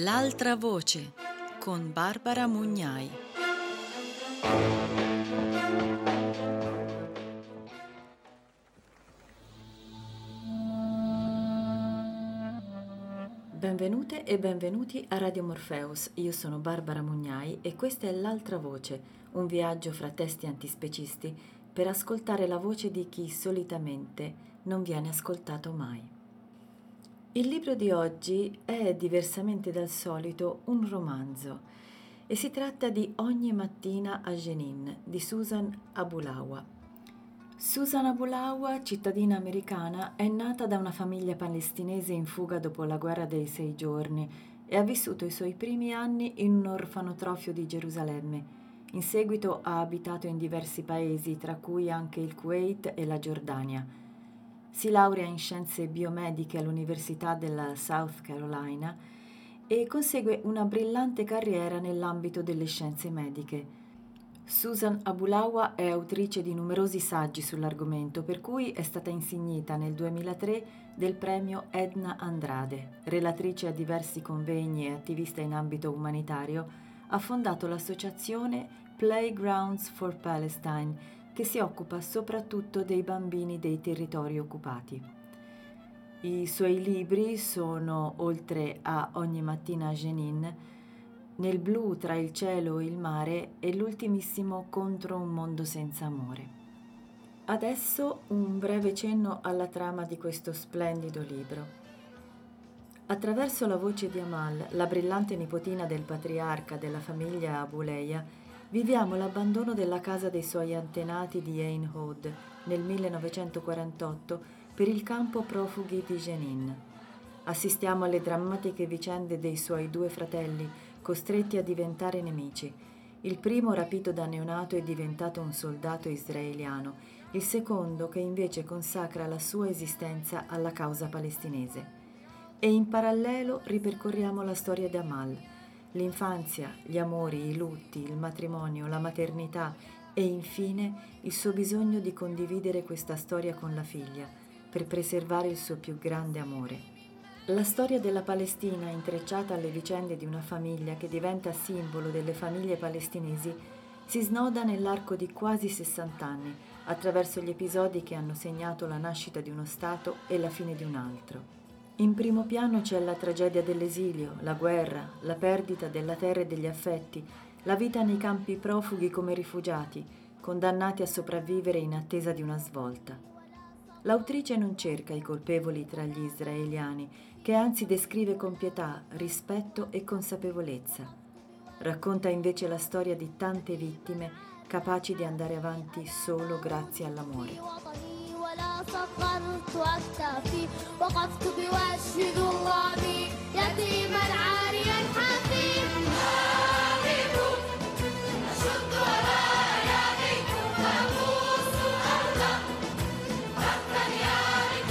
L'altra voce con Barbara Mugnai. Benvenute e benvenuti a Radio Morpheus. Io sono Barbara Mugnai e questa è L'altra voce, un viaggio fra testi antispecisti per ascoltare la voce di chi solitamente non viene ascoltato mai. Il libro di oggi è, diversamente dal solito, un romanzo e si tratta di Ogni mattina a Jenin di Susan Abulawa. Susan Abulawa, cittadina americana, è nata da una famiglia palestinese in fuga dopo la guerra dei sei giorni e ha vissuto i suoi primi anni in un orfanotrofio di Gerusalemme. In seguito ha abitato in diversi paesi, tra cui anche il Kuwait e la Giordania. Si laurea in scienze biomediche all'Università della South Carolina e consegue una brillante carriera nell'ambito delle scienze mediche. Susan Abulawa è autrice di numerosi saggi sull'argomento, per cui è stata insignita nel 2003 del premio Edna Andrade. Relatrice a diversi convegni e attivista in ambito umanitario, ha fondato l'associazione Playgrounds for Palestine, che si occupa soprattutto dei bambini dei territori occupati. I suoi libri sono, oltre a Ogni mattina a Jenin, Nel blu tra il cielo e il mare e l'ultimissimo Contro un mondo senza amore. Adesso un breve cenno alla trama di questo splendido libro. Attraverso la voce di Amal, la brillante nipotina del patriarca della famiglia Abuleia, Viviamo l'abbandono della casa dei suoi antenati di Ain Hod nel 1948 per il campo profughi di Jenin. Assistiamo alle drammatiche vicende dei suoi due fratelli, costretti a diventare nemici. Il primo rapito da neonato è diventato un soldato israeliano, il secondo che invece consacra la sua esistenza alla causa palestinese. E in parallelo ripercorriamo la storia di Amal, l'infanzia, gli amori, i lutti, il matrimonio, la maternità e infine il suo bisogno di condividere questa storia con la figlia per preservare il suo più grande amore. La storia della Palestina, intrecciata alle vicende di una famiglia che diventa simbolo delle famiglie palestinesi, si snoda nell'arco di quasi 60 anni, attraverso gli episodi che hanno segnato la nascita di uno Stato e la fine di un altro. In primo piano c'è la tragedia dell'esilio, la guerra, la perdita della terra e degli affetti, la vita nei campi profughi come rifugiati, condannati a sopravvivere in attesa di una svolta. L'autrice non cerca i colpevoli tra gli israeliani, che anzi descrive con pietà, rispetto e consapevolezza. Racconta invece la storia di tante vittime capaci di andare avanti solo grazie all'amore. صغرت واكتفي وقفت بوجه ذرابي يتيما عاريا حفيف هارب أشد ورايا بكم وأبوس الأرض حتى يعرف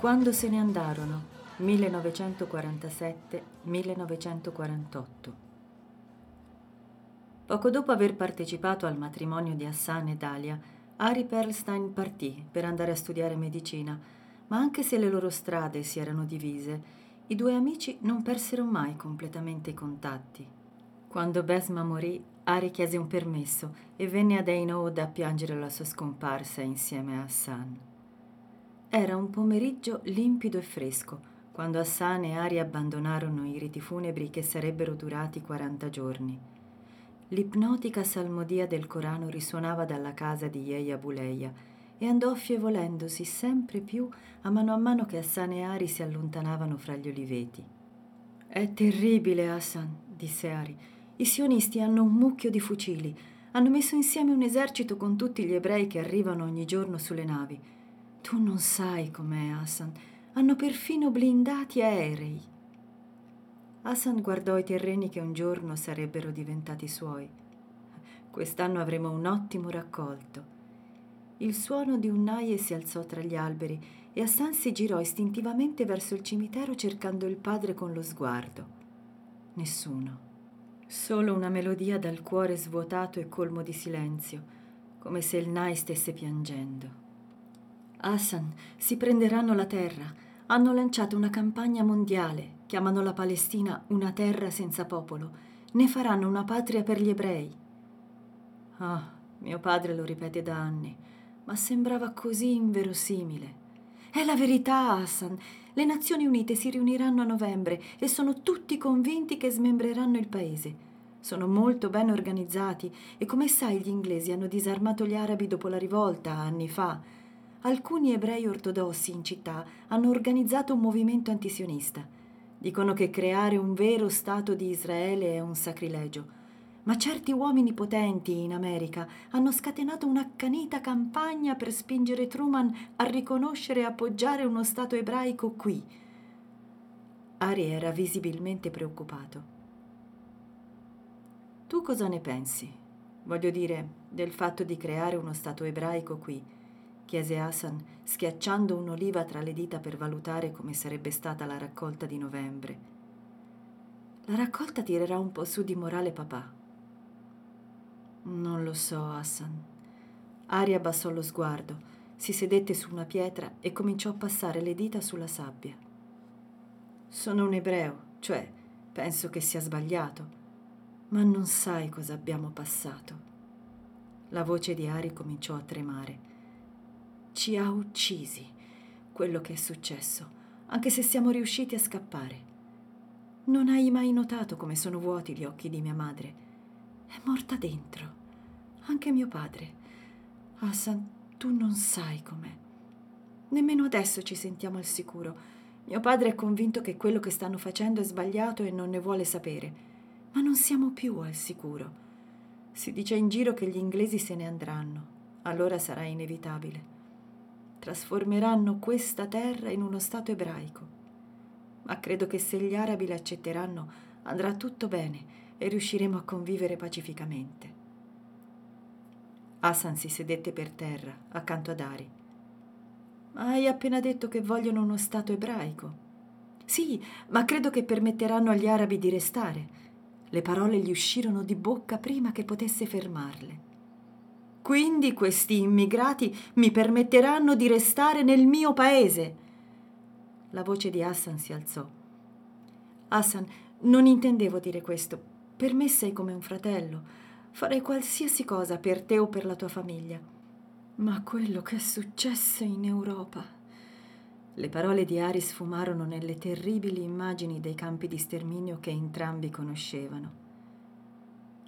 Quando se ne andarono 1947-1948 Poco dopo aver partecipato al matrimonio di Hassan e Dalia, Ari Perlstein partì per andare a studiare medicina, ma anche se le loro strade si erano divise, i due amici non persero mai completamente i contatti. Quando Besma morì, Ari chiese un permesso e venne ad Einoud a piangere la sua scomparsa insieme a Hassan. Era un pomeriggio limpido e fresco, quando Hassan e Ari abbandonarono i riti funebri che sarebbero durati 40 giorni. L'ipnotica salmodia del Corano risuonava dalla casa di Yeia Buleia e andò affievolendosi sempre più a mano a mano che Hassan e Ari si allontanavano fra gli oliveti. È terribile, Hassan, disse Ari. I sionisti hanno un mucchio di fucili. Hanno messo insieme un esercito con tutti gli ebrei che arrivano ogni giorno sulle navi. Tu non sai com'è, Hassan. Hanno perfino blindati aerei. Hassan guardò i terreni che un giorno sarebbero diventati suoi. Quest'anno avremo un ottimo raccolto. Il suono di un naie si alzò tra gli alberi e Hassan si girò istintivamente verso il cimitero cercando il padre con lo sguardo. Nessuno. Solo una melodia dal cuore svuotato e colmo di silenzio, come se il Nai stesse piangendo. Hassan, si prenderanno la terra. hanno lanciato una campagna mondiale, chiamano la Palestina una terra senza popolo, ne faranno una patria per gli ebrei. Ah, mio padre lo ripete da anni, ma sembrava così inverosimile. È la verità, Hassan. Le Nazioni Unite si riuniranno a novembre e sono tutti convinti che smembreranno il paese. Sono molto ben organizzati e come sai gli inglesi hanno disarmato gli arabi dopo la rivolta anni fa. Alcuni ebrei ortodossi in città hanno organizzato un movimento antisionista. Dicono che creare un vero Stato di Israele è un sacrilegio ma certi uomini potenti in America hanno scatenato un'accanita campagna per spingere Truman a riconoscere e appoggiare uno Stato ebraico qui. Ari era visibilmente preoccupato. Tu cosa ne pensi? Voglio dire, del fatto di creare uno Stato ebraico qui? Chiese Hassan, schiacciando un'oliva tra le dita per valutare come sarebbe stata la raccolta di novembre. La raccolta tirerà un po' su di morale papà, non lo so, Hassan. Ari abbassò lo sguardo, si sedette su una pietra e cominciò a passare le dita sulla sabbia. Sono un ebreo, cioè penso che sia sbagliato, ma non sai cosa abbiamo passato. La voce di Ari cominciò a tremare. Ci ha uccisi quello che è successo, anche se siamo riusciti a scappare. Non hai mai notato come sono vuoti gli occhi di mia madre? È morta dentro. Anche mio padre. Hassan, tu non sai com'è. Nemmeno adesso ci sentiamo al sicuro. Mio padre è convinto che quello che stanno facendo è sbagliato e non ne vuole sapere. Ma non siamo più al sicuro. Si dice in giro che gli inglesi se ne andranno. Allora sarà inevitabile. Trasformeranno questa terra in uno Stato ebraico. Ma credo che se gli arabi l'accetteranno andrà tutto bene e riusciremo a convivere pacificamente. Hassan si sedette per terra, accanto ad Ari. Hai appena detto che vogliono uno Stato ebraico. Sì, ma credo che permetteranno agli arabi di restare. Le parole gli uscirono di bocca prima che potesse fermarle. Quindi questi immigrati mi permetteranno di restare nel mio paese. La voce di Hassan si alzò. Hassan, non intendevo dire questo. Per me sei come un fratello. Farei qualsiasi cosa per te o per la tua famiglia. Ma quello che è successo in Europa. Le parole di Ari sfumarono nelle terribili immagini dei campi di sterminio che entrambi conoscevano.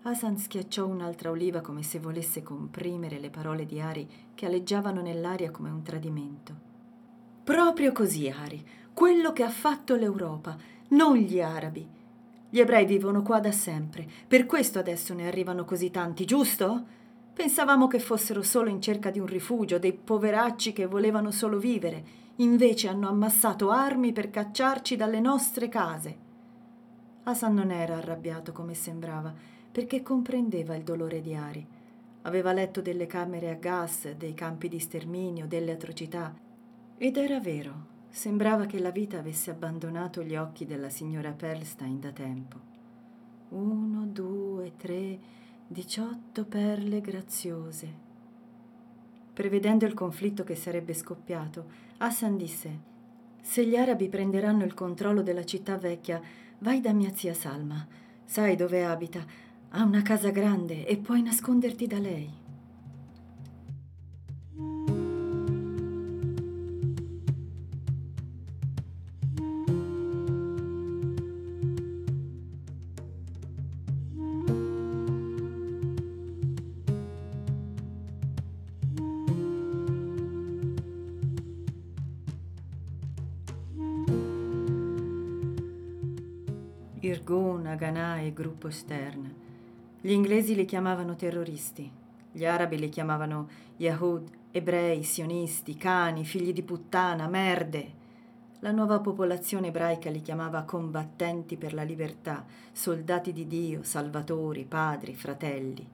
Hasan schiacciò un'altra oliva come se volesse comprimere le parole di Ari che aleggiavano nell'aria come un tradimento. Proprio così, Ari, quello che ha fatto l'Europa, non gli arabi. Gli ebrei vivono qua da sempre, per questo adesso ne arrivano così tanti, giusto? Pensavamo che fossero solo in cerca di un rifugio, dei poveracci che volevano solo vivere, invece hanno ammassato armi per cacciarci dalle nostre case. Hasan non era arrabbiato come sembrava, perché comprendeva il dolore di Ari. Aveva letto delle camere a gas, dei campi di sterminio, delle atrocità. Ed era vero, Sembrava che la vita avesse abbandonato gli occhi della signora Perlstein da tempo. Uno, due, tre, diciotto perle graziose. Prevedendo il conflitto che sarebbe scoppiato, Hassan disse: Se gli arabi prenderanno il controllo della città vecchia, vai da mia zia Salma. Sai dove abita? Ha una casa grande e puoi nasconderti da lei. Irgun, Haganah e gruppo Stern. Gli inglesi li chiamavano terroristi, gli arabi li chiamavano Yahud, ebrei, sionisti, cani, figli di puttana, merde. La nuova popolazione ebraica li chiamava combattenti per la libertà, soldati di Dio, salvatori, padri, fratelli.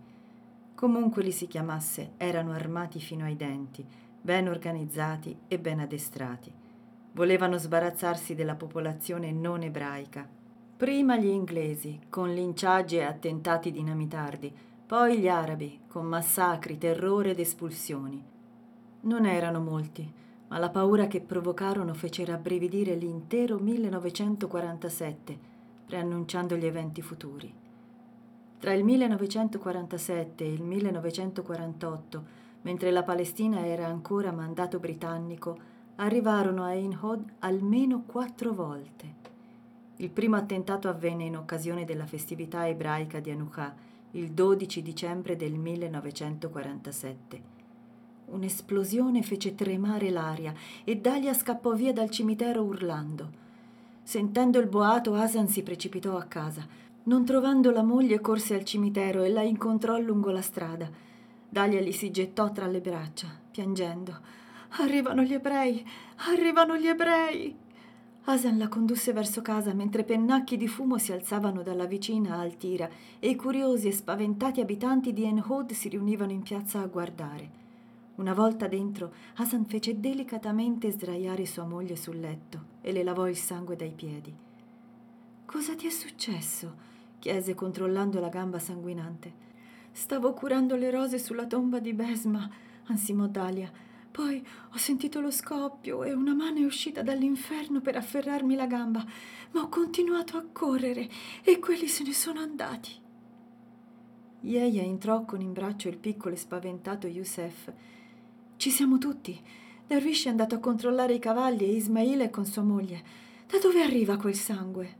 Comunque li si chiamasse, erano armati fino ai denti, ben organizzati e ben addestrati. Volevano sbarazzarsi della popolazione non ebraica Prima gli inglesi, con linciaggi e attentati dinamitardi, poi gli arabi, con massacri, terrore ed espulsioni. Non erano molti, ma la paura che provocarono fece rabbrividire l'intero 1947, preannunciando gli eventi futuri. Tra il 1947 e il 1948, mentre la Palestina era ancora mandato britannico, arrivarono a Ein Hod almeno quattro volte. Il primo attentato avvenne in occasione della festività ebraica di Hanukkah, il 12 dicembre del 1947. Un'esplosione fece tremare l'aria e Dalia scappò via dal cimitero urlando. Sentendo il boato, Asan si precipitò a casa. Non trovando la moglie, corse al cimitero e la incontrò lungo la strada. Dalia gli si gettò tra le braccia, piangendo. Arrivano gli ebrei! Arrivano gli ebrei! Asan la condusse verso casa mentre pennacchi di fumo si alzavano dalla vicina Altira e i curiosi e spaventati abitanti di Enhod si riunivano in piazza a guardare. Una volta dentro, Hasan fece delicatamente sdraiare sua moglie sul letto e le lavò il sangue dai piedi. Cosa ti è successo? chiese controllando la gamba sanguinante. Stavo curando le rose sulla tomba di Besma, ansimò Dalia. Poi ho sentito lo scoppio e una mano è uscita dall'inferno per afferrarmi la gamba, ma ho continuato a correre e quelli se ne sono andati. Yeia entrò con in braccio il piccolo e spaventato Youssef. Ci siamo tutti. Darwish è andato a controllare i cavalli e Ismail è con sua moglie. Da dove arriva quel sangue?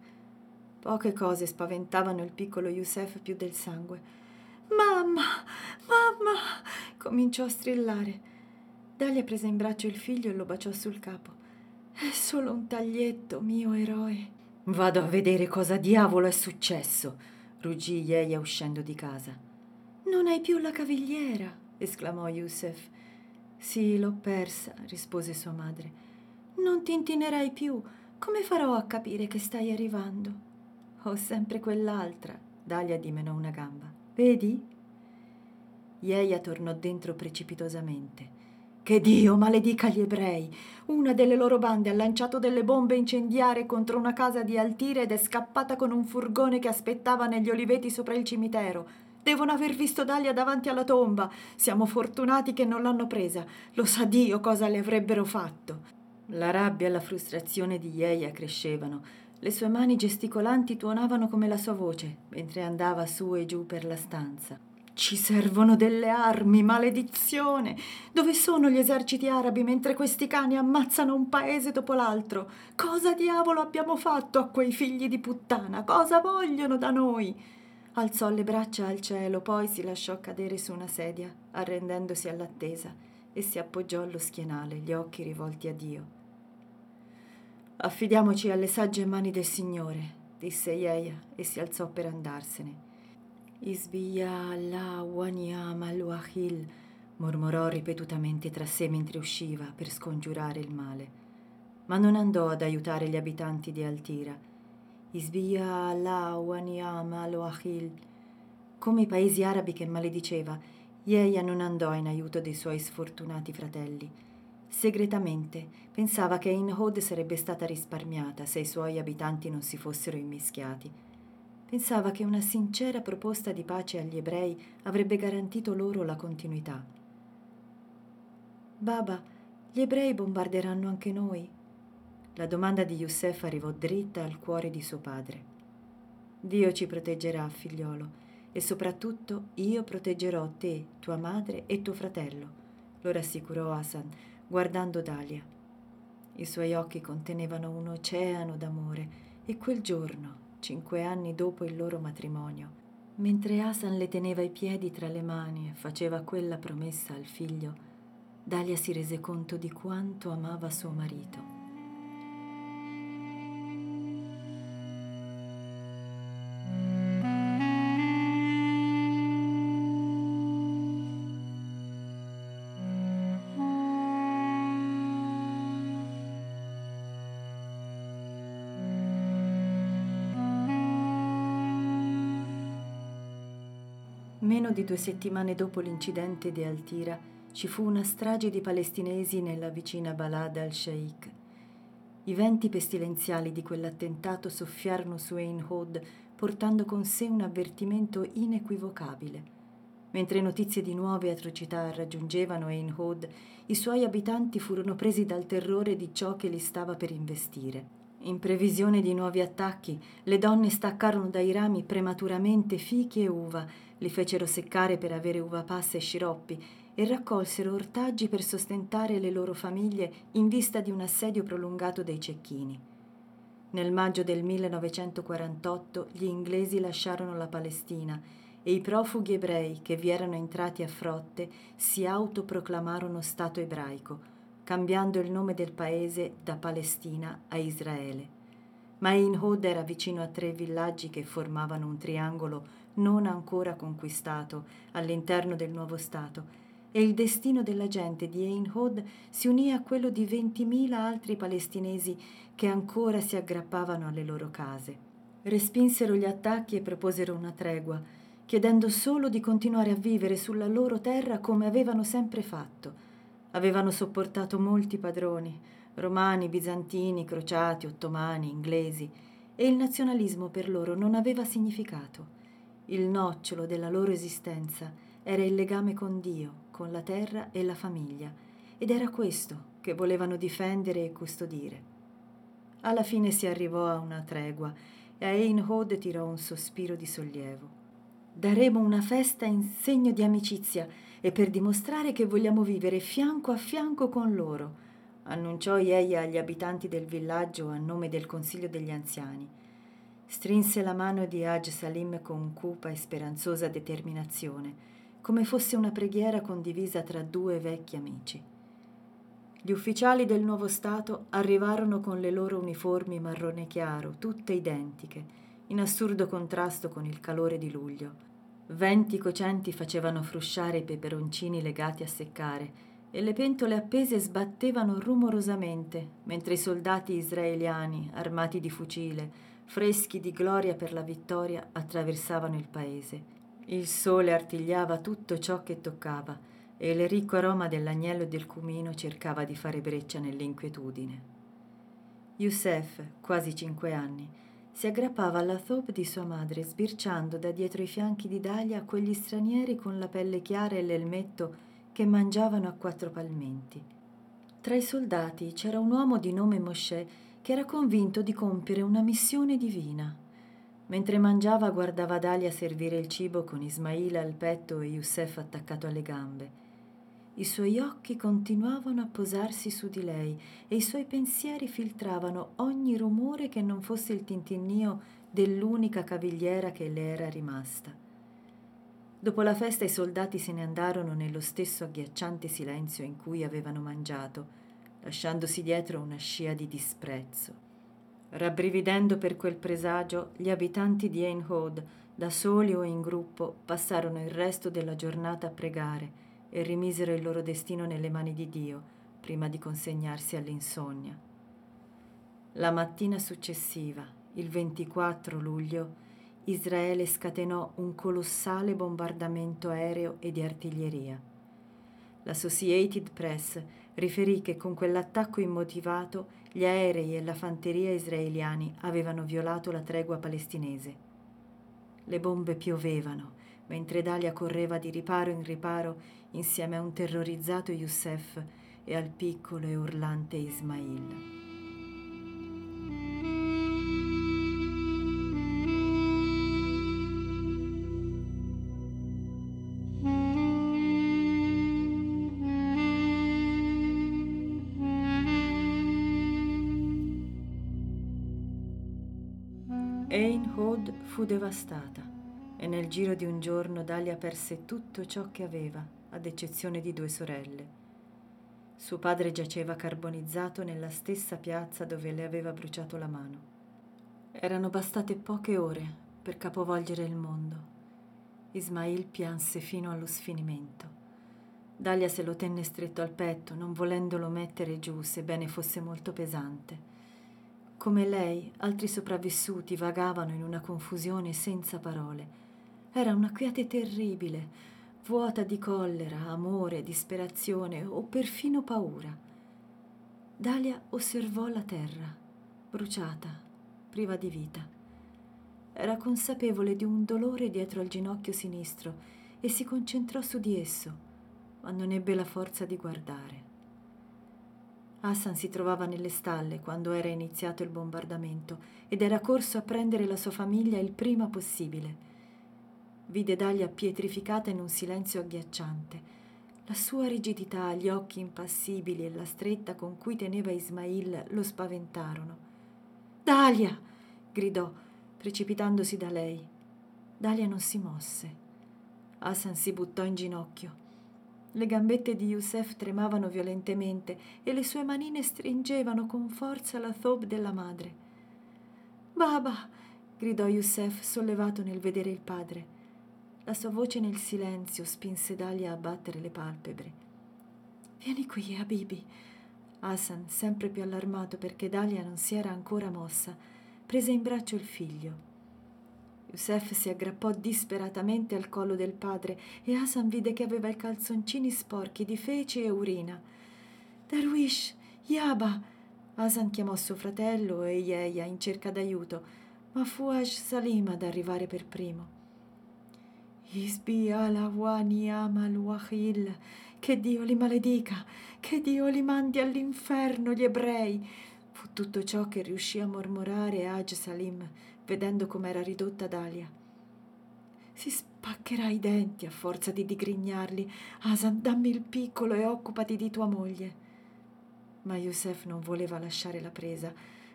Poche cose spaventavano il piccolo Youssef più del sangue. Mamma, mamma! cominciò a strillare. Dalia prese in braccio il figlio e lo baciò sul capo. È solo un taglietto, mio eroe. Vado a vedere cosa diavolo è successo, ruggì Yeia uscendo di casa. Non hai più la cavigliera, esclamò Youssef. Sì, l'ho persa, rispose sua madre. Non ti intinerai più. Come farò a capire che stai arrivando? Ho sempre quell'altra. Dalia dimenò una gamba. Vedi? Yeia tornò dentro precipitosamente. Che Dio maledica gli ebrei. Una delle loro bande ha lanciato delle bombe incendiarie contro una casa di Altire ed è scappata con un furgone che aspettava negli oliveti sopra il cimitero. Devono aver visto Dalia davanti alla tomba. Siamo fortunati che non l'hanno presa. Lo sa Dio cosa le avrebbero fatto. La rabbia e la frustrazione di Yeia crescevano. Le sue mani gesticolanti tuonavano come la sua voce mentre andava su e giù per la stanza. Ci servono delle armi, maledizione! Dove sono gli eserciti arabi mentre questi cani ammazzano un paese dopo l'altro? Cosa diavolo abbiamo fatto a quei figli di puttana? Cosa vogliono da noi? Alzò le braccia al cielo, poi si lasciò cadere su una sedia, arrendendosi all'attesa, e si appoggiò allo schienale, gli occhi rivolti a Dio. Affidiamoci alle sagge mani del Signore, disse Yeia e si alzò per andarsene. Isbia Allah waniam al-wahil, mormorò ripetutamente tra sé mentre usciva per scongiurare il male. Ma non andò ad aiutare gli abitanti di Altira. Isbia Allah waniam al-wahil. Come i paesi arabi che malediceva, Yeia non andò in aiuto dei suoi sfortunati fratelli. Segretamente pensava che in Hod sarebbe stata risparmiata se i suoi abitanti non si fossero immischiati pensava che una sincera proposta di pace agli ebrei avrebbe garantito loro la continuità. Baba, gli ebrei bombarderanno anche noi? La domanda di Youssef arrivò dritta al cuore di suo padre. Dio ci proteggerà, figliolo, e soprattutto io proteggerò te, tua madre e tuo fratello, lo rassicurò Hassan, guardando Dalia. I suoi occhi contenevano un oceano d'amore e quel giorno, cinque anni dopo il loro matrimonio, mentre Asan le teneva i piedi tra le mani e faceva quella promessa al figlio, Dalia si rese conto di quanto amava suo marito. Di due settimane dopo l'incidente di Altira ci fu una strage di palestinesi nella vicina Balad al-Sheikh. I venti pestilenziali di quell'attentato soffiarono su Ein Hod portando con sé un avvertimento inequivocabile. Mentre notizie di nuove atrocità raggiungevano Ain Hod, i suoi abitanti furono presi dal terrore di ciò che li stava per investire. In previsione di nuovi attacchi, le donne staccarono dai rami prematuramente fichi e uva, li fecero seccare per avere uva passa e sciroppi e raccolsero ortaggi per sostentare le loro famiglie in vista di un assedio prolungato dei cecchini. Nel maggio del 1948 gli inglesi lasciarono la Palestina e i profughi ebrei che vi erano entrati a frotte si autoproclamarono Stato ebraico, cambiando il nome del paese da Palestina a Israele. Ma Ein Hod era vicino a tre villaggi che formavano un triangolo non ancora conquistato all'interno del nuovo Stato e il destino della gente di Ein Hod si unì a quello di 20.000 altri palestinesi che ancora si aggrappavano alle loro case. Respinsero gli attacchi e proposero una tregua, chiedendo solo di continuare a vivere sulla loro terra come avevano sempre fatto. Avevano sopportato molti padroni, romani, bizantini, crociati, ottomani, inglesi, e il nazionalismo per loro non aveva significato. Il nocciolo della loro esistenza era il legame con Dio, con la terra e la famiglia, ed era questo che volevano difendere e custodire. Alla fine si arrivò a una tregua e Ein Hod tirò un sospiro di sollievo. Daremo una festa in segno di amicizia e per dimostrare che vogliamo vivere fianco a fianco con loro, annunciò Yeia agli abitanti del villaggio a nome del Consiglio degli anziani. Strinse la mano di Haj Salim con cupa e speranzosa determinazione, come fosse una preghiera condivisa tra due vecchi amici. Gli ufficiali del nuovo Stato arrivarono con le loro uniformi marrone chiaro, tutte identiche, in assurdo contrasto con il calore di luglio. Venti cocenti facevano frusciare i peperoncini legati a seccare e le pentole appese sbattevano rumorosamente mentre i soldati israeliani, armati di fucile, freschi di gloria per la vittoria, attraversavano il paese. Il sole artigliava tutto ciò che toccava e il ricco aroma dell'agnello e del cumino cercava di fare breccia nell'inquietudine. Youssef, quasi cinque anni, si aggrappava alla thope di sua madre, sbirciando da dietro i fianchi di Dalia quegli stranieri con la pelle chiara e l'elmetto che mangiavano a quattro palmenti. Tra i soldati c'era un uomo di nome Mosè che era convinto di compiere una missione divina. Mentre mangiava guardava Dalia servire il cibo con Ismaila al petto e Youssef attaccato alle gambe. I suoi occhi continuavano a posarsi su di lei e i suoi pensieri filtravano ogni rumore che non fosse il tintinnio dell'unica cavigliera che le era rimasta. Dopo la festa i soldati se ne andarono nello stesso agghiacciante silenzio in cui avevano mangiato, lasciandosi dietro una scia di disprezzo. Rabbrividendo per quel presagio, gli abitanti di Ein Hod, da soli o in gruppo, passarono il resto della giornata a pregare e rimisero il loro destino nelle mani di Dio prima di consegnarsi all'insonnia. La mattina successiva, il 24 luglio, Israele scatenò un colossale bombardamento aereo e di artiglieria. L'Associated Press riferì che con quell'attacco immotivato gli aerei e la fanteria israeliani avevano violato la tregua palestinese. Le bombe piovevano, mentre Dalia correva di riparo in riparo insieme a un terrorizzato Youssef e al piccolo e urlante Ismail. Ein Hod fu devastata e nel giro di un giorno Dalia perse tutto ciò che aveva ad eccezione di due sorelle. Suo padre giaceva carbonizzato nella stessa piazza dove le aveva bruciato la mano. Erano bastate poche ore per capovolgere il mondo. Ismail pianse fino allo sfinimento. Dalia se lo tenne stretto al petto, non volendolo mettere giù, sebbene fosse molto pesante. Come lei, altri sopravvissuti vagavano in una confusione senza parole. Era una quiete terribile, vuota di collera, amore, disperazione o perfino paura. Dalia osservò la terra, bruciata, priva di vita. Era consapevole di un dolore dietro al ginocchio sinistro e si concentrò su di esso, ma non ebbe la forza di guardare. Hassan si trovava nelle stalle quando era iniziato il bombardamento ed era corso a prendere la sua famiglia il prima possibile. Vide Dalia pietrificata in un silenzio agghiacciante. La sua rigidità, gli occhi impassibili e la stretta con cui teneva Ismail lo spaventarono. Dalia! gridò, precipitandosi da lei. Dalia non si mosse. Hassan si buttò in ginocchio. Le gambette di Youssef tremavano violentemente e le sue manine stringevano con forza la thobe della madre. Baba! gridò Youssef, sollevato nel vedere il padre. La sua voce nel silenzio spinse Dalia a battere le palpebre. Vieni qui, Habibi. Hassan, sempre più allarmato perché Dalia non si era ancora mossa, prese in braccio il figlio. Youssef si aggrappò disperatamente al collo del padre e Hasan vide che aveva i calzoncini sporchi di feci e urina. Darwish, Yaba! Hasan chiamò suo fratello e Yeya in cerca d'aiuto, ma fu Aj Salim ad arrivare per primo. Isbi alawani amal wahil, che Dio li maledica, che Dio li mandi all'inferno gli ebrei. Fu tutto ciò che riuscì a mormorare Aj Salim vedendo com'era ridotta Dalia. Si spaccherà i denti a forza di digrignarli. Asan, dammi il piccolo e occupati di tua moglie. Ma Youssef non voleva lasciare la presa,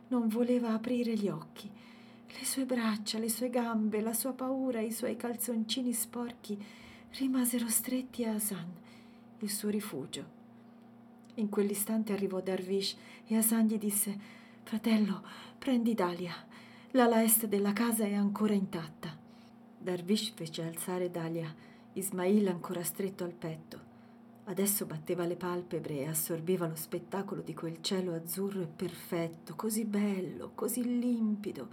non voleva aprire gli occhi. Le sue braccia, le sue gambe, la sua paura, i suoi calzoncini sporchi rimasero stretti a Asan, il suo rifugio. In quell'istante arrivò Darvish e Asan gli disse: Fratello, prendi Dalia. L'ala est della casa è ancora intatta. Darvish fece alzare Dalia, Ismail ancora stretto al petto. Adesso batteva le palpebre e assorbiva lo spettacolo di quel cielo azzurro e perfetto, così bello, così limpido,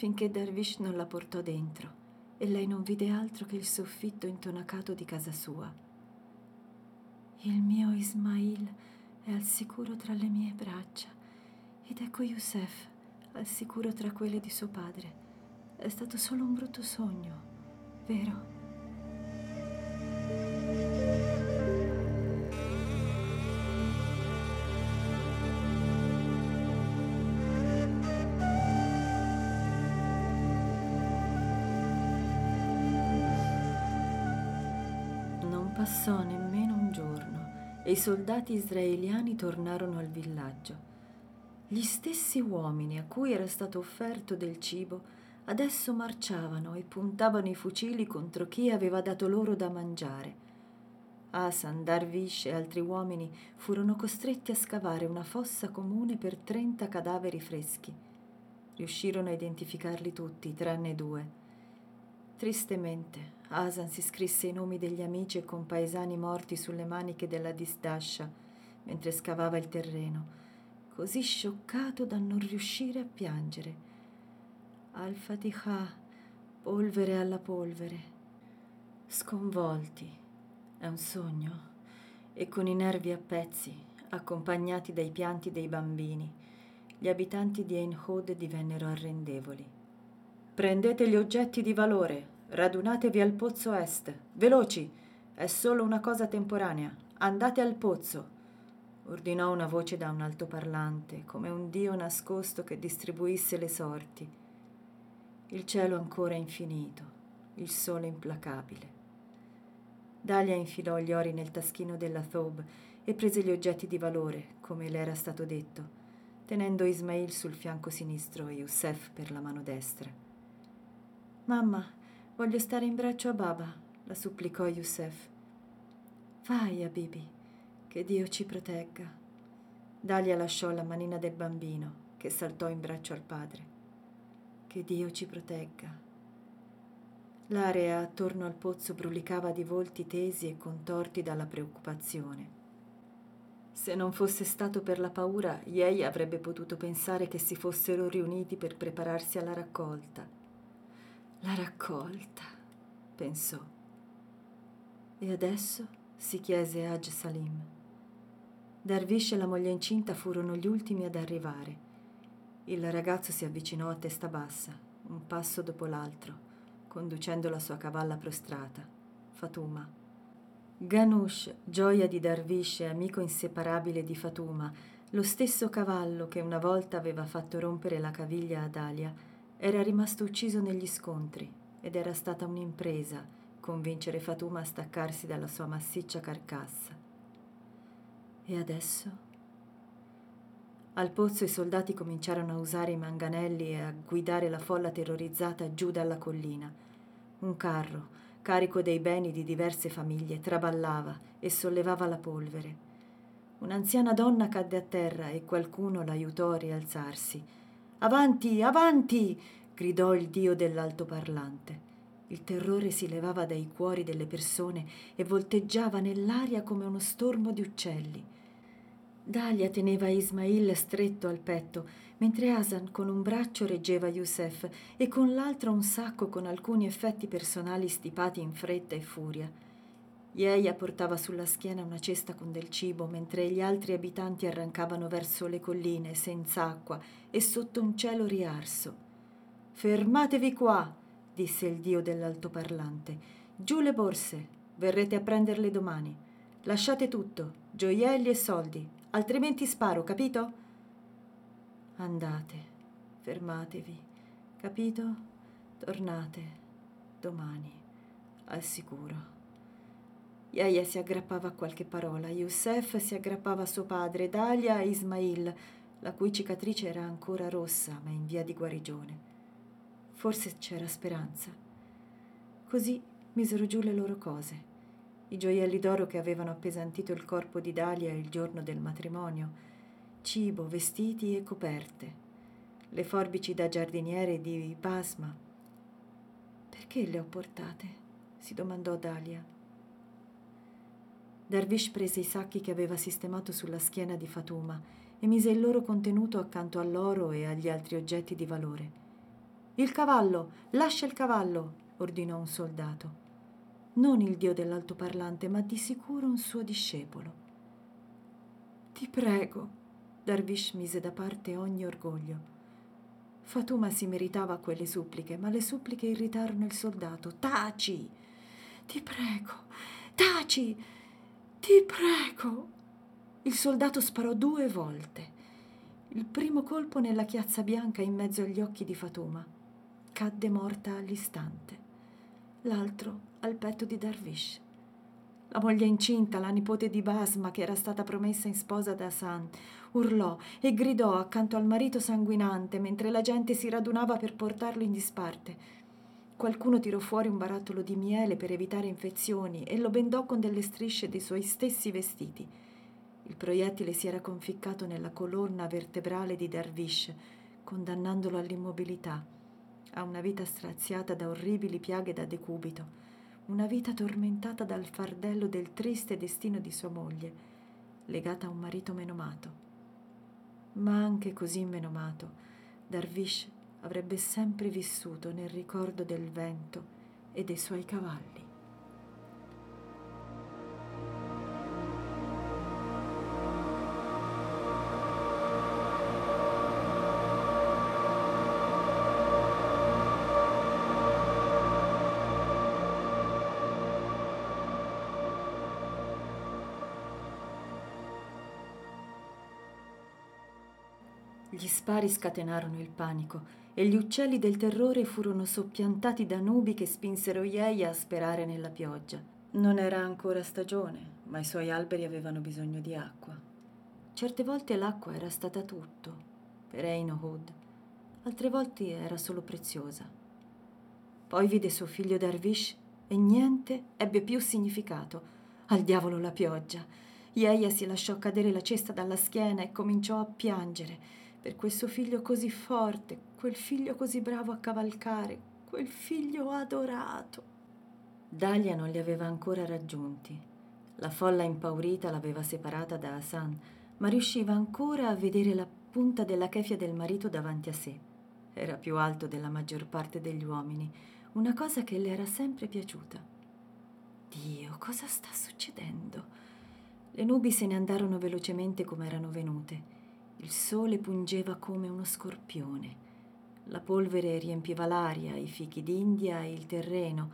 finché Darvish non la portò dentro e lei non vide altro che il soffitto intonacato di casa sua. Il mio Ismail è al sicuro tra le mie braccia ed ecco Youssef al sicuro tra quelle di suo padre. È stato solo un brutto sogno, vero? Passò nemmeno un giorno e i soldati israeliani tornarono al villaggio. Gli stessi uomini a cui era stato offerto del cibo adesso marciavano e puntavano i fucili contro chi aveva dato loro da mangiare. Asan, Darvish e altri uomini furono costretti a scavare una fossa comune per trenta cadaveri freschi. Riuscirono a identificarli tutti, tranne due. Tristemente, Asan si scrisse i nomi degli amici e compaesani morti sulle maniche della disdascia mentre scavava il terreno così scioccato da non riuscire a piangere. Al-Fatiha, polvere alla polvere. Sconvolti, è un sogno, e con i nervi a pezzi, accompagnati dai pianti dei bambini, gli abitanti di Ein Hod divennero arrendevoli. Prendete gli oggetti di valore, radunatevi al pozzo est, veloci, è solo una cosa temporanea, andate al pozzo ordinò una voce da un altoparlante, come un dio nascosto che distribuisse le sorti. Il cielo ancora infinito, il sole implacabile. Dalia infilò gli ori nel taschino della thobe e prese gli oggetti di valore, come le era stato detto, tenendo Ismail sul fianco sinistro e Youssef per la mano destra. Mamma, voglio stare in braccio a Baba, la supplicò Youssef. Vai, Abibi. Che Dio ci protegga. Dalia lasciò la manina del bambino che saltò in braccio al padre. Che Dio ci protegga. L'area attorno al pozzo brulicava di volti tesi e contorti dalla preoccupazione. Se non fosse stato per la paura, Yei avrebbe potuto pensare che si fossero riuniti per prepararsi alla raccolta. La raccolta, pensò. E adesso? si chiese Haj Salim. Darvish e la moglie incinta furono gli ultimi ad arrivare. Il ragazzo si avvicinò a testa bassa, un passo dopo l'altro, conducendo la sua cavalla prostrata, Fatuma. Ganush, gioia di Darvish e amico inseparabile di Fatuma, lo stesso cavallo che una volta aveva fatto rompere la caviglia ad Alia, era rimasto ucciso negli scontri ed era stata un'impresa convincere Fatuma a staccarsi dalla sua massiccia carcassa. E adesso? Al pozzo i soldati cominciarono a usare i manganelli e a guidare la folla terrorizzata giù dalla collina. Un carro, carico dei beni di diverse famiglie, traballava e sollevava la polvere. Un'anziana donna cadde a terra e qualcuno l'aiutò a rialzarsi. Avanti, avanti! gridò il dio dell'altoparlante. Il terrore si levava dai cuori delle persone e volteggiava nell'aria come uno stormo di uccelli. Dalia teneva Ismail stretto al petto mentre Hasan con un braccio reggeva Youssef e con l'altro un sacco con alcuni effetti personali stipati in fretta e furia. Yeia portava sulla schiena una cesta con del cibo, mentre gli altri abitanti arrancavano verso le colline, senza acqua e sotto un cielo riarso. Fermatevi qua, disse il dio dell'altoparlante. Giù le borse, verrete a prenderle domani. Lasciate tutto, gioielli e soldi, altrimenti sparo, capito? Andate, fermatevi, capito? Tornate domani, al sicuro. Yaya si aggrappava a qualche parola, Youssef si aggrappava a suo padre, Dalia a Ismail, la cui cicatrice era ancora rossa ma in via di guarigione. Forse c'era speranza. Così misero giù le loro cose. I gioielli d'oro che avevano appesantito il corpo di Dalia il giorno del matrimonio, cibo, vestiti e coperte, le forbici da giardiniere di Basma. Perché le ho portate? si domandò Dalia. Darvish prese i sacchi che aveva sistemato sulla schiena di Fatuma e mise il loro contenuto accanto all'oro e agli altri oggetti di valore. Il cavallo, lascia il cavallo, ordinò un soldato. Non il dio dell'altoparlante, ma di sicuro un suo discepolo. Ti prego, Darvish mise da parte ogni orgoglio. Fatuma si meritava quelle suppliche, ma le suppliche irritarono il soldato. Taci! Ti prego! Taci! Ti prego! Il soldato sparò due volte. Il primo colpo nella chiazza bianca in mezzo agli occhi di Fatuma. Cadde morta all'istante. L'altro al petto di Darvish. La moglie incinta, la nipote di Basma, che era stata promessa in sposa da Hassan, urlò e gridò accanto al marito sanguinante mentre la gente si radunava per portarlo in disparte. Qualcuno tirò fuori un barattolo di miele per evitare infezioni e lo bendò con delle strisce dei suoi stessi vestiti. Il proiettile si era conficcato nella colonna vertebrale di Darvish, condannandolo all'immobilità, a una vita straziata da orribili piaghe da decubito una vita tormentata dal fardello del triste destino di sua moglie, legata a un marito menomato. Ma anche così menomato, Darvish avrebbe sempre vissuto nel ricordo del vento e dei suoi cavalli. Gli spari scatenarono il panico e gli uccelli del terrore furono soppiantati da nubi che spinsero Yeia a sperare nella pioggia. Non era ancora stagione, ma i suoi alberi avevano bisogno di acqua. Certe volte l'acqua era stata tutto, per Einohud, altre volte era solo preziosa. Poi vide suo figlio Darvish e niente ebbe più significato. Al diavolo la pioggia. Yeia si lasciò cadere la cesta dalla schiena e cominciò a piangere per questo figlio così forte, quel figlio così bravo a cavalcare, quel figlio adorato. Dalia non li aveva ancora raggiunti. La folla impaurita l'aveva separata da Hassan, ma riusciva ancora a vedere la punta della chefia del marito davanti a sé. Era più alto della maggior parte degli uomini, una cosa che le era sempre piaciuta. Dio, cosa sta succedendo? Le nubi se ne andarono velocemente come erano venute il sole pungeva come uno scorpione. La polvere riempiva l'aria, i fichi d'India e il terreno,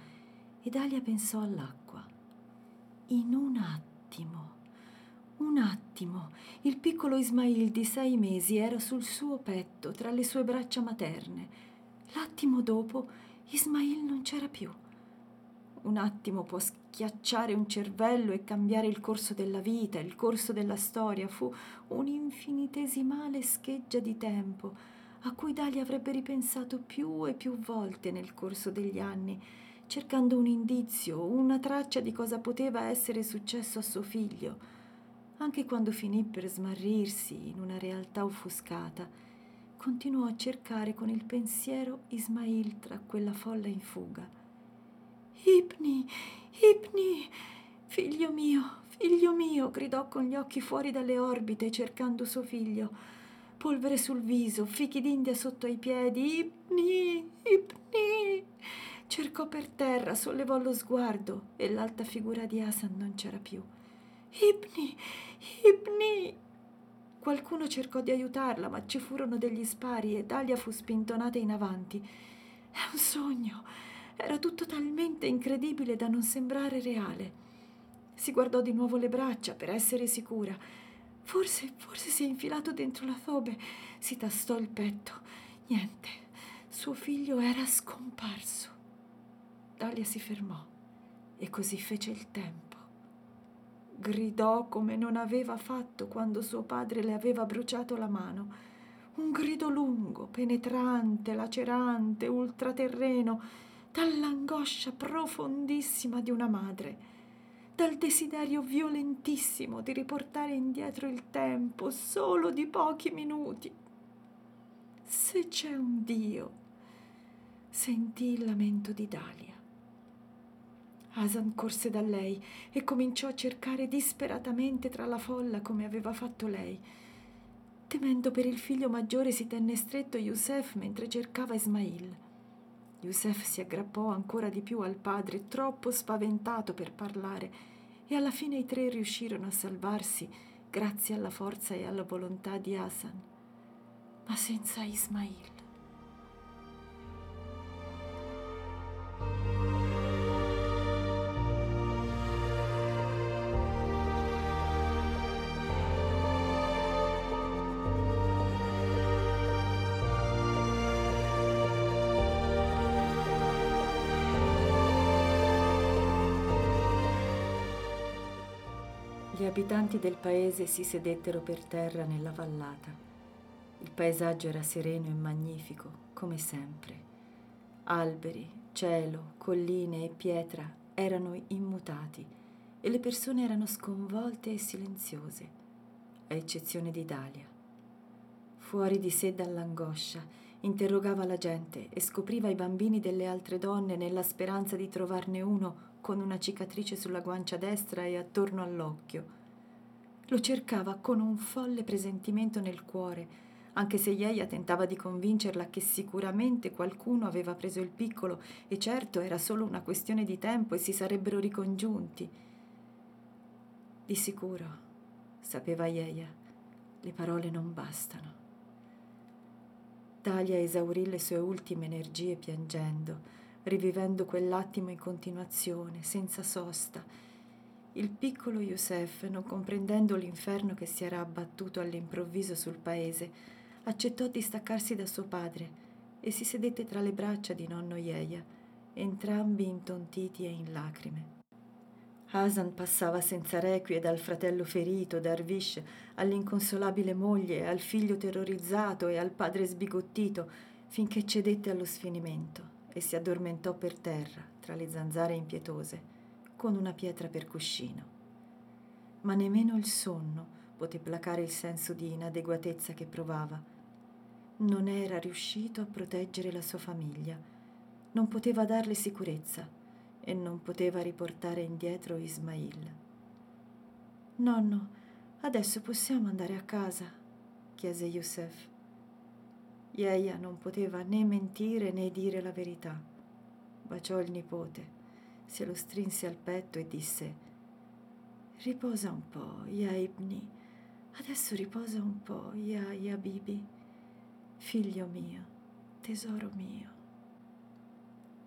ed Alia pensò all'acqua. In un attimo, un attimo, il piccolo Ismail di sei mesi era sul suo petto, tra le sue braccia materne. L'attimo dopo, Ismail non c'era più. Un attimo può schiacciare un cervello e cambiare il corso della vita, il corso della storia. Fu un'infinitesimale scheggia di tempo a cui Dalia avrebbe ripensato più e più volte nel corso degli anni, cercando un indizio, una traccia di cosa poteva essere successo a suo figlio. Anche quando finì per smarrirsi in una realtà offuscata, continuò a cercare con il pensiero Ismail tra quella folla in fuga. Ibni, Ibni, figlio mio, figlio mio, gridò con gli occhi fuori dalle orbite cercando suo figlio. Polvere sul viso, fichi d'India sotto ai piedi. Ibni, Ibni. Cercò per terra, sollevò lo sguardo e l'alta figura di Hasan non c'era più. Ibni, Ibni. Qualcuno cercò di aiutarla, ma ci furono degli spari e Dalia fu spintonata in avanti. È un sogno, era tutto talmente incredibile da non sembrare reale. Si guardò di nuovo le braccia per essere sicura. Forse, forse si è infilato dentro la fobe. Si tastò il petto. Niente, suo figlio era scomparso. Dalia si fermò e così fece il tempo. Gridò come non aveva fatto quando suo padre le aveva bruciato la mano. Un grido lungo, penetrante, lacerante, ultraterreno dall'angoscia profondissima di una madre, dal desiderio violentissimo di riportare indietro il tempo solo di pochi minuti. Se c'è un Dio, sentì il lamento di Dalia. Asan corse da lei e cominciò a cercare disperatamente tra la folla come aveva fatto lei. Temendo per il figlio maggiore si tenne stretto Youssef mentre cercava Ismail. Youssef si aggrappò ancora di più al padre, troppo spaventato per parlare, e alla fine i tre riuscirono a salvarsi grazie alla forza e alla volontà di Hassan, ma senza Ismail. Gli abitanti del paese si sedettero per terra nella vallata. Il paesaggio era sereno e magnifico, come sempre. Alberi, cielo, colline e pietra erano immutati e le persone erano sconvolte e silenziose, a eccezione di Dalia. Fuori di sé dall'angoscia, interrogava la gente e scopriva i bambini delle altre donne nella speranza di trovarne uno con una cicatrice sulla guancia destra e attorno all'occhio. Lo cercava con un folle presentimento nel cuore, anche se Yeia tentava di convincerla che sicuramente qualcuno aveva preso il piccolo e certo era solo una questione di tempo e si sarebbero ricongiunti. Di sicuro, sapeva Yeia, le parole non bastano. Dalia esaurì le sue ultime energie piangendo rivivendo quell'attimo in continuazione, senza sosta. Il piccolo Youssef, non comprendendo l'inferno che si era abbattuto all'improvviso sul paese, accettò di staccarsi da suo padre e si sedette tra le braccia di nonno Yeia, entrambi intontiti e in lacrime. Hasan passava senza requie dal fratello ferito, Darvish, all'inconsolabile moglie, al figlio terrorizzato e al padre sbigottito, finché cedette allo sfinimento e si addormentò per terra tra le zanzare impietose, con una pietra per cuscino. Ma nemmeno il sonno poté placare il senso di inadeguatezza che provava. Non era riuscito a proteggere la sua famiglia, non poteva darle sicurezza e non poteva riportare indietro Ismail. Nonno, adesso possiamo andare a casa? chiese Youssef. Yeia non poteva né mentire né dire la verità. Baciò il nipote, se lo strinse al petto e disse Riposa un po', Ya Ibni. Adesso riposa un po', Ya. Figlio mio, tesoro mio.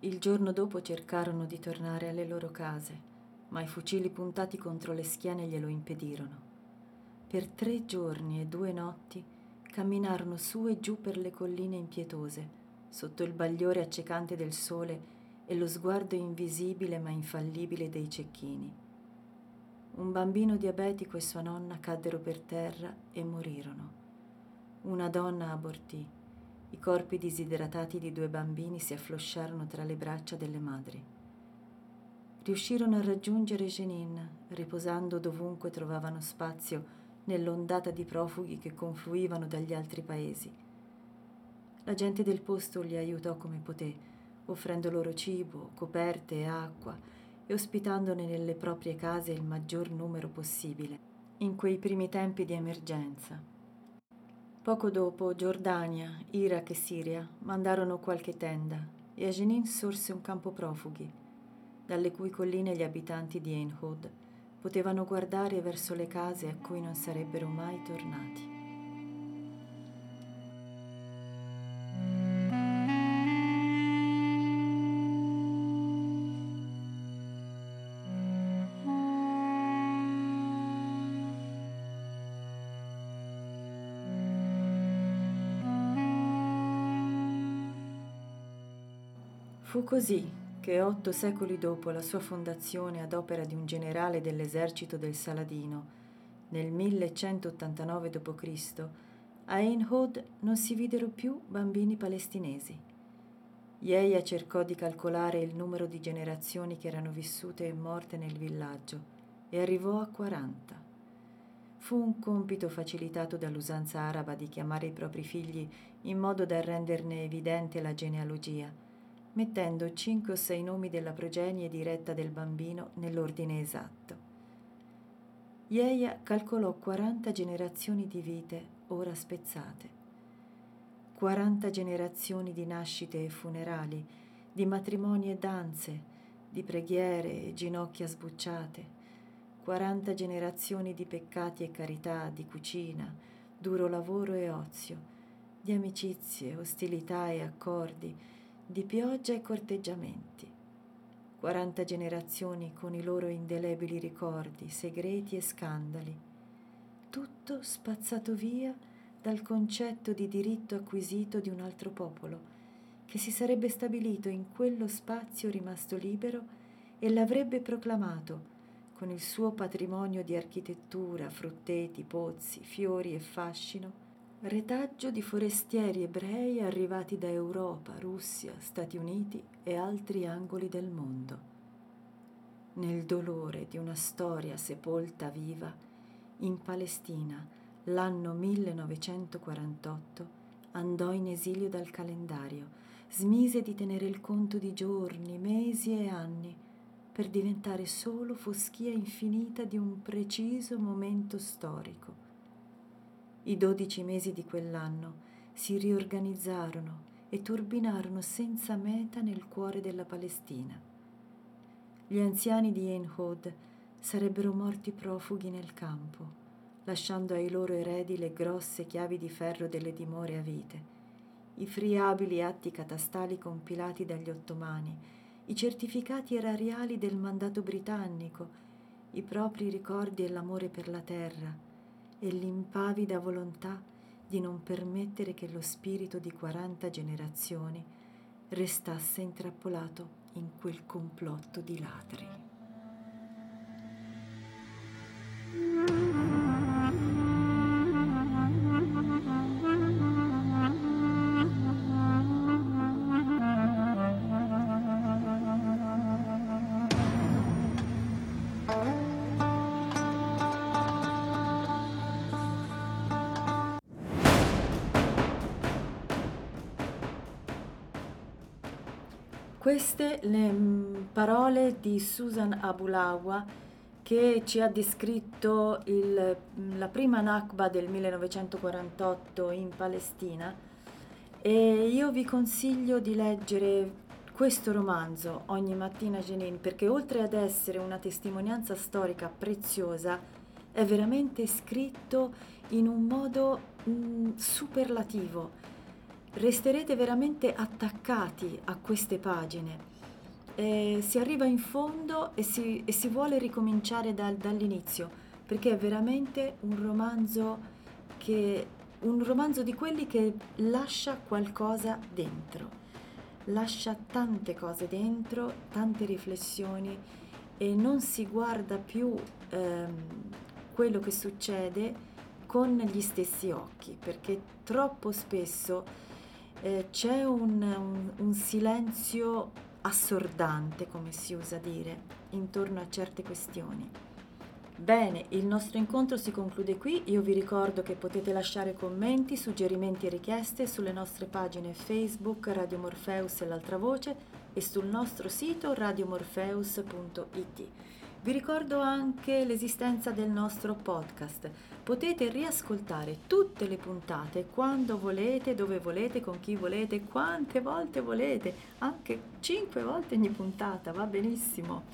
Il giorno dopo cercarono di tornare alle loro case, ma i fucili puntati contro le schiene glielo impedirono. Per tre giorni e due notti camminarono su e giù per le colline impietose, sotto il bagliore accecante del sole e lo sguardo invisibile ma infallibile dei cecchini. Un bambino diabetico e sua nonna caddero per terra e morirono. Una donna abortì. I corpi disidratati di due bambini si afflosciarono tra le braccia delle madri. Riuscirono a raggiungere Jenin, riposando dovunque trovavano spazio nell'ondata di profughi che confluivano dagli altri paesi. La gente del posto li aiutò come poté, offrendo loro cibo, coperte e acqua e ospitandone nelle proprie case il maggior numero possibile, in quei primi tempi di emergenza. Poco dopo Giordania, Iraq e Siria mandarono qualche tenda e a Jenin sorse un campo profughi, dalle cui colline gli abitanti di Einhud potevano guardare verso le case a cui non sarebbero mai tornati. Fu così che otto secoli dopo la sua fondazione ad opera di un generale dell'esercito del Saladino, nel 1189 d.C., a Ein Hod non si videro più bambini palestinesi. Ieia cercò di calcolare il numero di generazioni che erano vissute e morte nel villaggio e arrivò a 40. Fu un compito facilitato dall'usanza araba di chiamare i propri figli in modo da renderne evidente la genealogia mettendo cinque o sei nomi della progenie diretta del bambino nell'ordine esatto. Ieia calcolò 40 generazioni di vite ora spezzate, 40 generazioni di nascite e funerali, di matrimoni e danze, di preghiere e ginocchia sbucciate, 40 generazioni di peccati e carità, di cucina, duro lavoro e ozio, di amicizie, ostilità e accordi, di pioggia e corteggiamenti. 40 generazioni con i loro indelebili ricordi, segreti e scandali. Tutto spazzato via dal concetto di diritto acquisito di un altro popolo, che si sarebbe stabilito in quello spazio rimasto libero e l'avrebbe proclamato con il suo patrimonio di architettura, frutteti, pozzi, fiori e fascino retaggio di forestieri ebrei arrivati da Europa, Russia, Stati Uniti e altri angoli del mondo. Nel dolore di una storia sepolta viva, in Palestina, l'anno 1948, andò in esilio dal calendario, smise di tenere il conto di giorni, mesi e anni, per diventare solo foschia infinita di un preciso momento storico i dodici mesi di quell'anno si riorganizzarono e turbinarono senza meta nel cuore della Palestina. Gli anziani di Ein Hod sarebbero morti profughi nel campo, lasciando ai loro eredi le grosse chiavi di ferro delle dimore a vite, i friabili atti catastali compilati dagli ottomani, i certificati erariali del mandato britannico, i propri ricordi e l'amore per la terra, e l'impavida volontà di non permettere che lo spirito di 40 generazioni restasse intrappolato in quel complotto di ladri. Queste le mm, parole di Susan Abulawa che ci ha descritto il, mm, la prima Nakba del 1948 in Palestina. E io vi consiglio di leggere questo romanzo ogni mattina Jenin perché oltre ad essere una testimonianza storica preziosa è veramente scritto in un modo mh, mm, superlativo resterete veramente attaccati a queste pagine. eh, si arriva in fondo e si, e si vuole ricominciare dal, dall'inizio, perché è veramente un romanzo che un romanzo di quelli che lascia qualcosa dentro, lascia tante cose dentro, tante riflessioni e non si guarda più ehm, quello che succede con gli stessi occhi, perché troppo spesso eh, c'è un, un, un silenzio assordante, come si usa dire, intorno a certe questioni. Bene, il nostro incontro si conclude qui. Io vi ricordo che potete lasciare commenti, suggerimenti e richieste sulle nostre pagine Facebook Radio Morpheus e l'altra voce e sul nostro sito radiomorpheus.it. Vi ricordo anche l'esistenza del nostro podcast. Potete riascoltare tutte le puntate quando volete, dove volete, con chi volete, quante volte volete, anche 5 volte ogni puntata, va benissimo.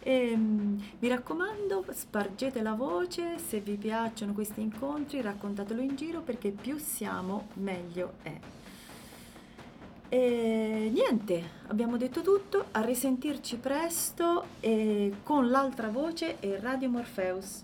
E, um, mi raccomando, spargete la voce, se vi piacciono questi incontri raccontatelo in giro perché più siamo meglio è. E niente, abbiamo detto tutto, a risentirci presto e con l'altra voce e Radio Morpheus.